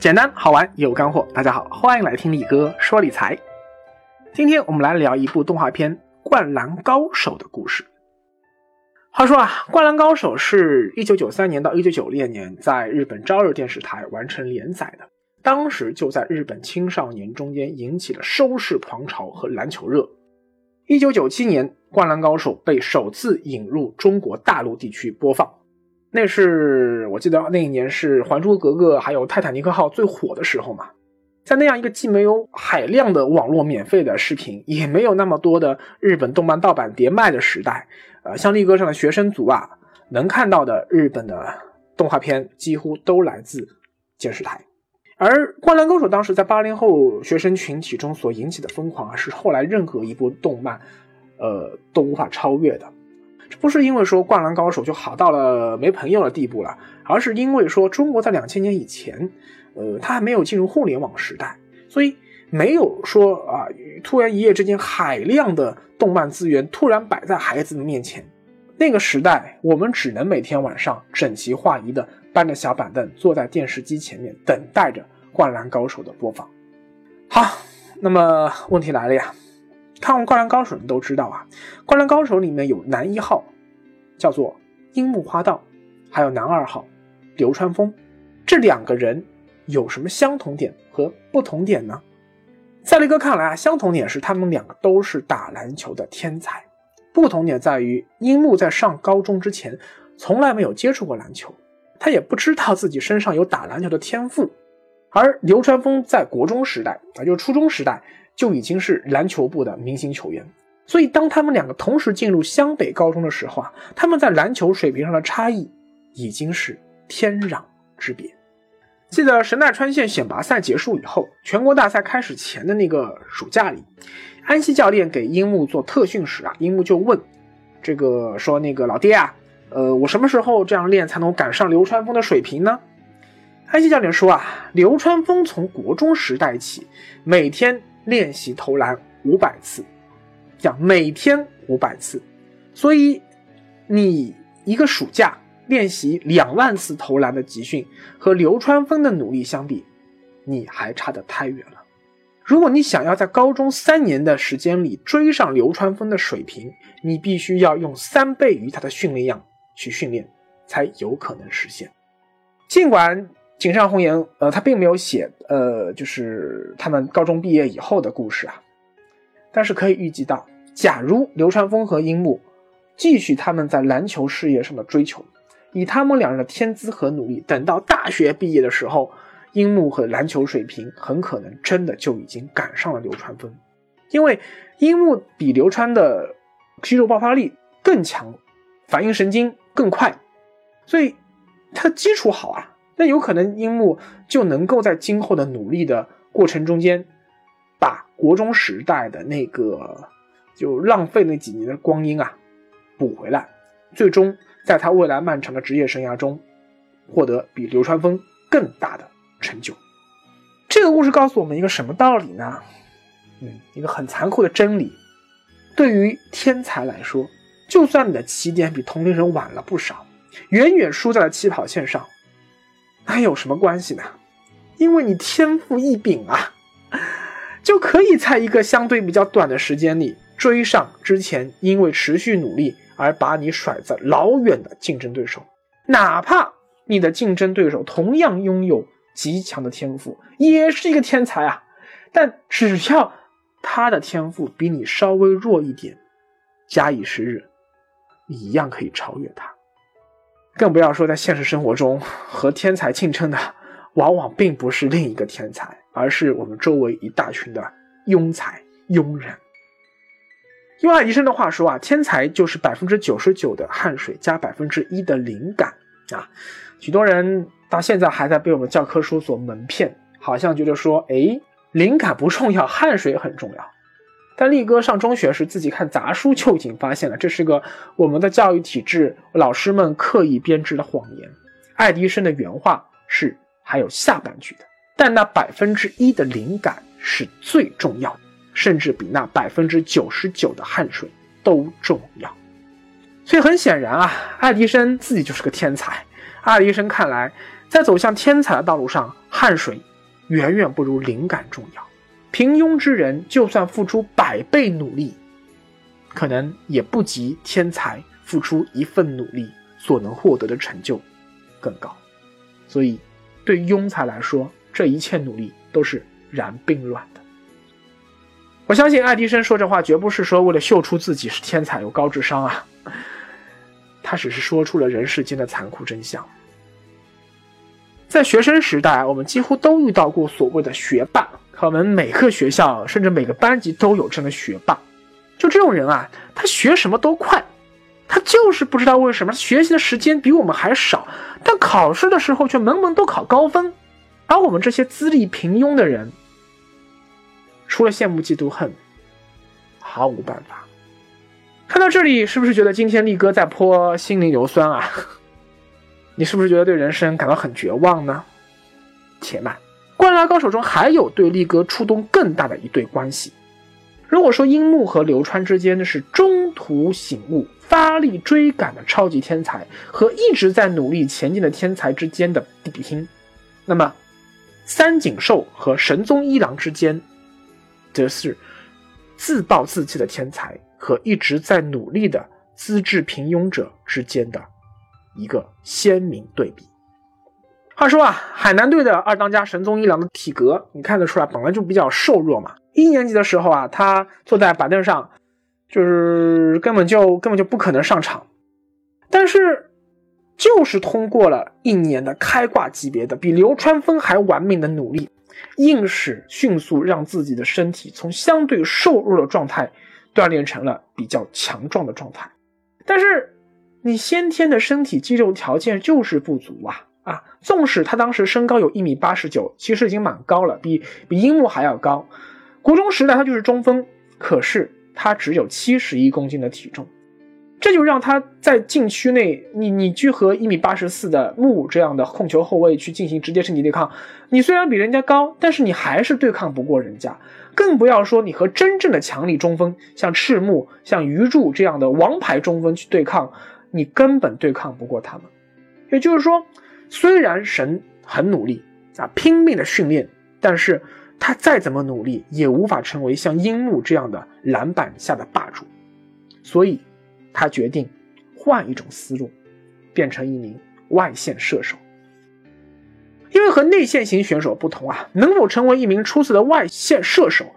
简单好玩有干货。大家好，欢迎来听李哥说理财。今天我们来聊一部动画片《灌篮高手》的故事。话说啊，《灌篮高手》是一九九三年到一九九六年在日本朝日电视台完成连载的，当时就在日本青少年中间引起了收视狂潮和篮球热。一九九七年，《灌篮高手》被首次引入中国大陆地区播放。那是我记得那一年是《还珠格格》还有《泰坦尼克号》最火的时候嘛，在那样一个既没有海量的网络免费的视频，也没有那么多的日本动漫盗版碟卖的时代，呃，像力哥上的学生族啊，能看到的日本的动画片几乎都来自电视台。而《灌篮高手》当时在八零后学生群体中所引起的疯狂啊，是后来任何一部动漫，呃，都无法超越的。这不是因为说《灌篮高手》就好到了没朋友的地步了，而是因为说中国在两千年以前，呃，它还没有进入互联网时代，所以没有说啊，突然一夜之间海量的动漫资源突然摆在孩子的面前。那个时代，我们只能每天晚上整齐划一的搬着小板凳坐在电视机前面，等待着《灌篮高手》的播放。好，那么问题来了呀。看过《灌篮高手》的都知道啊，《灌篮高手》里面有男一号，叫做樱木花道，还有男二号流川枫，这两个人有什么相同点和不同点呢？在力哥看来啊，相同点是他们两个都是打篮球的天才，不同点在于樱木在上高中之前从来没有接触过篮球，他也不知道自己身上有打篮球的天赋，而流川枫在国中时代啊，就是初中时代。就已经是篮球部的明星球员，所以当他们两个同时进入湘北高中的时候啊，他们在篮球水平上的差异已经是天壤之别。记得神奈川县选拔赛结束以后，全国大赛开始前的那个暑假里，安西教练给樱木做特训时啊，樱木就问这个说：“那个老爹啊，呃，我什么时候这样练才能赶上流川枫的水平呢？”安西教练说啊，流川枫从国中时代起，每天。练习投篮五百次，讲每天五百次，所以你一个暑假练习两万次投篮的集训，和流川枫的努力相比，你还差得太远了。如果你想要在高中三年的时间里追上流川枫的水平，你必须要用三倍于他的训练量去训练，才有可能实现。尽管。井上红颜，呃，他并没有写，呃，就是他们高中毕业以后的故事啊。但是可以预计到，假如流川枫和樱木继续他们在篮球事业上的追求，以他们两人的天资和努力，等到大学毕业的时候，樱木和篮球水平很可能真的就已经赶上了流川枫，因为樱木比流川的肌肉爆发力更强，反应神经更快，所以他基础好啊。那有可能樱木就能够在今后的努力的过程中间，把国中时代的那个就浪费那几年的光阴啊补回来，最终在他未来漫长的职业生涯中获得比流川枫更大的成就。这个故事告诉我们一个什么道理呢？嗯，一个很残酷的真理：对于天才来说，就算你的起点比同龄人晚了不少，远远输在了起跑线上。那有什么关系呢？因为你天赋异禀啊，就可以在一个相对比较短的时间里追上之前因为持续努力而把你甩在老远的竞争对手。哪怕你的竞争对手同样拥有极强的天赋，也是一个天才啊，但只要他的天赋比你稍微弱一点，假以时日，你一样可以超越他。更不要说在现实生活中，和天才竞争的往往并不是另一个天才，而是我们周围一大群的庸才庸人。用爱迪生的话说啊，天才就是百分之九十九的汗水加百分之一的灵感啊。许多人到现在还在被我们教科书所蒙骗，好像觉得说，哎，灵感不重要，汗水很重要。但力哥上中学时自己看杂书就已经发现了，这是个我们的教育体制老师们刻意编织的谎言。爱迪生的原话是还有下半句的，但那百分之一的灵感是最重要，甚至比那百分之九十九的汗水都重要。所以很显然啊，爱迪生自己就是个天才。爱迪生看来，在走向天才的道路上，汗水远远不如灵感重要。平庸之人，就算付出百倍努力，可能也不及天才付出一份努力所能获得的成就更高。所以，对庸才来说，这一切努力都是然并卵的。我相信爱迪生说这话绝不是说为了秀出自己是天才有高智商啊，他只是说出了人世间的残酷真相。在学生时代，我们几乎都遇到过所谓的学霸。我们每个学校甚至每个班级都有这样的学霸。就这种人啊，他学什么都快，他就是不知道为什么学习的时间比我们还少，但考试的时候却门门都考高分。而我们这些资历平庸的人。除了羡慕嫉妒恨，毫无办法。看到这里，是不是觉得今天力哥在泼心灵硫酸啊？你是不是觉得对人生感到很绝望呢？且慢，灌篮高手中还有对力哥触动更大的一对关系。如果说樱木和流川之间的是中途醒悟、发力追赶的超级天才和一直在努力前进的天才之间的比拼，那么三井寿和神宗一郎之间。则是自暴自弃的天才和一直在努力的资质平庸者之间的一个鲜明对比。话说啊，海南队的二当家神宗一郎的体格，你看得出来本来就比较瘦弱嘛。一年级的时候啊，他坐在板凳上，就是根本就根本就不可能上场。但是，就是通过了一年的开挂级别的比流川枫还玩命的努力。硬是迅速让自己的身体从相对瘦弱的状态锻炼成了比较强壮的状态，但是你先天的身体肌肉条件就是不足啊啊！纵使他当时身高有一米八十九，其实已经蛮高了，比比樱木还要高。国中时代他就是中锋，可是他只有七十一公斤的体重。这就让他在禁区内，你你去和一米八十四的木这样的控球后卫去进行直接身体对抗，你虽然比人家高，但是你还是对抗不过人家，更不要说你和真正的强力中锋，像赤木、像鱼柱这样的王牌中锋去对抗，你根本对抗不过他们。也就是说，虽然神很努力啊，拼命的训练，但是他再怎么努力，也无法成为像樱木这样的篮板下的霸主，所以。他决定换一种思路，变成一名外线射手。因为和内线型选手不同啊，能否成为一名出色的外线射手，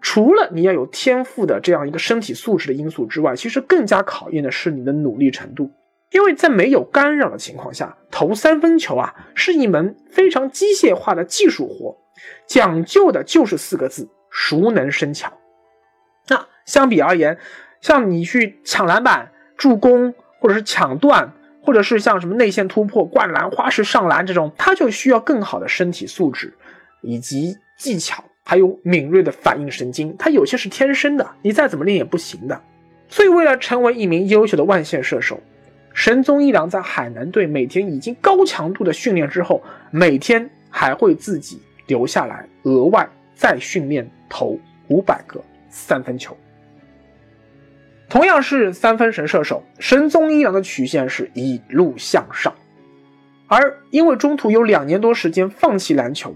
除了你要有天赋的这样一个身体素质的因素之外，其实更加考验的是你的努力程度。因为在没有干扰的情况下，投三分球啊，是一门非常机械化的技术活，讲究的就是四个字：熟能生巧。那相比而言，像你去抢篮板、助攻，或者是抢断，或者是像什么内线突破、灌篮、花式上篮这种，他就需要更好的身体素质，以及技巧，还有敏锐的反应神经。他有些是天生的，你再怎么练也不行的。所以，为了成为一名优秀的外线射手，神宗一郎在海南队每天已经高强度的训练之后，每天还会自己留下来额外再训练投五百个三分球。同样是三分神射手，神宗一郎的曲线是一路向上，而因为中途有两年多时间放弃篮球，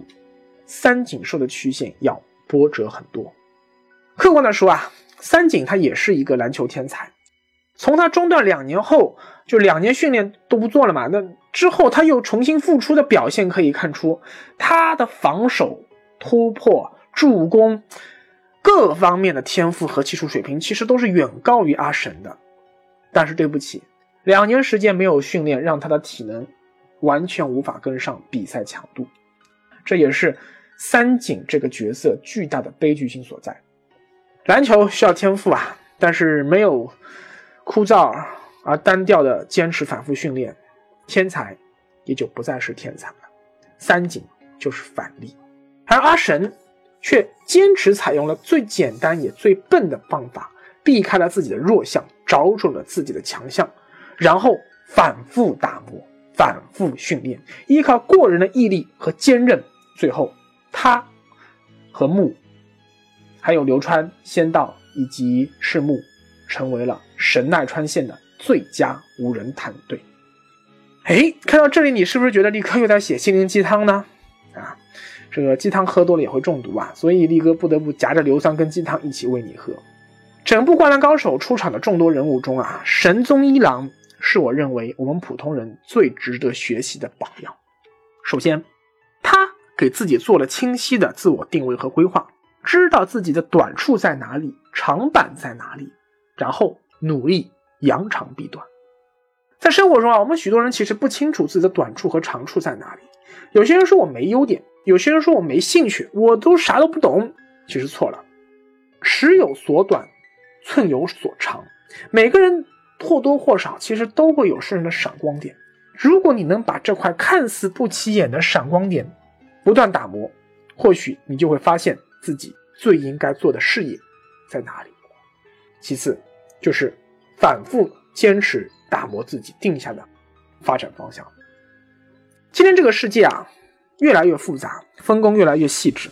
三井寿的曲线要波折很多。客观的说啊，三井他也是一个篮球天才。从他中断两年后，就两年训练都不做了嘛，那之后他又重新复出的表现可以看出，他的防守、突破、助攻。各方面的天赋和技术水平其实都是远高于阿神的，但是对不起，两年时间没有训练，让他的体能完全无法跟上比赛强度，这也是三井这个角色巨大的悲剧性所在。篮球需要天赋啊，但是没有枯燥而单调的坚持反复训练，天才也就不再是天才了。三井就是反例，而阿神。却坚持采用了最简单也最笨的方法，避开了自己的弱项，找准了自己的强项，然后反复打磨、反复训练，依靠过人的毅力和坚韧，最后他和木，还有流川、仙道以及赤木，成为了神奈川县的最佳无人团队。哎，看到这里，你是不是觉得立刻又在写心灵鸡汤呢？啊？这个鸡汤喝多了也会中毒啊，所以力哥不得不夹着硫酸跟鸡汤一起喂你喝。整部《灌篮高手》出场的众多人物中啊，神宗一郎是我认为我们普通人最值得学习的榜样。首先，他给自己做了清晰的自我定位和规划，知道自己的短处在哪里，长板在哪里，然后努力扬长避短。在生活中啊，我们许多人其实不清楚自己的短处和长处在哪里。有些人说我没优点，有些人说我没兴趣，我都啥都不懂。其实错了，尺有所短。寸有所长，每个人或多或少其实都会有胜人的闪光点。如果你能把这块看似不起眼的闪光点不断打磨，或许你就会发现自己最应该做的事业在哪里。其次，就是反复坚持打磨自己定下的发展方向。今天这个世界啊，越来越复杂，分工越来越细致，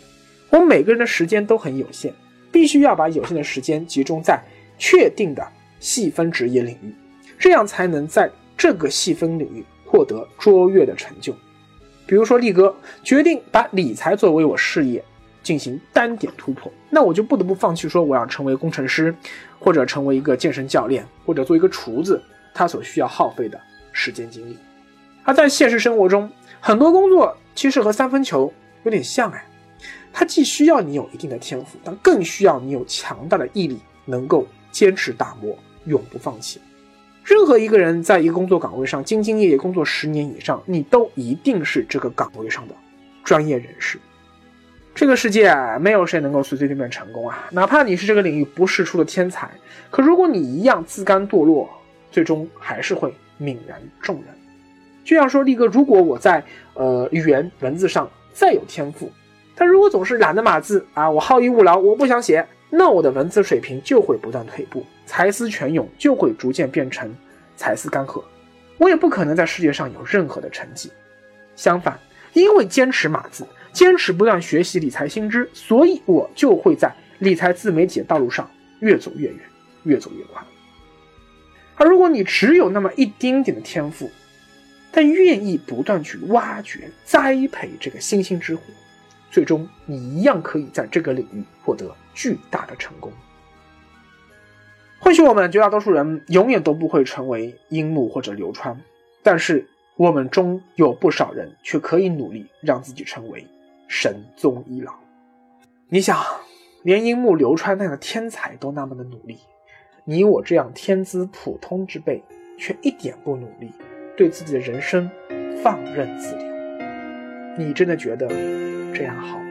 我们每个人的时间都很有限。必须要把有限的时间集中在确定的细分职业领域，这样才能在这个细分领域获得卓越的成就。比如说，力哥决定把理财作为我事业进行单点突破，那我就不得不放弃说我要成为工程师，或者成为一个健身教练，或者做一个厨子，他所需要耗费的时间精力。而在现实生活中，很多工作其实和三分球有点像哎。它既需要你有一定的天赋，但更需要你有强大的毅力，能够坚持打磨，永不放弃。任何一个人在一个工作岗位上兢兢业业工作十年以上，你都一定是这个岗位上的专业人士。这个世界，没有谁能够随随便便成功啊，哪怕你是这个领域不世出的天才，可如果你一样自甘堕落，最终还是会泯然众人。就像说力哥，如果我在呃语言文字上再有天赋，但如果总是懒得码字啊，我好逸恶劳，我不想写，那我的文字水平就会不断退步，才思泉涌就会逐渐变成才思干涸，我也不可能在世界上有任何的成绩。相反，因为坚持码字，坚持不断学习理财新知，所以我就会在理财自媒体的道路上越走越远，越走越宽。而如果你只有那么一丁点的天赋，但愿意不断去挖掘、栽培这个星星之火。最终，你一样可以在这个领域获得巨大的成功。或许我们绝大多数人永远都不会成为樱木或者流川，但是我们中有不少人却可以努力让自己成为神宗一郎。你想，连樱木、流川那样的天才都那么的努力，你我这样天资普通之辈却一点不努力，对自己的人生放任自流，你真的觉得？这样好。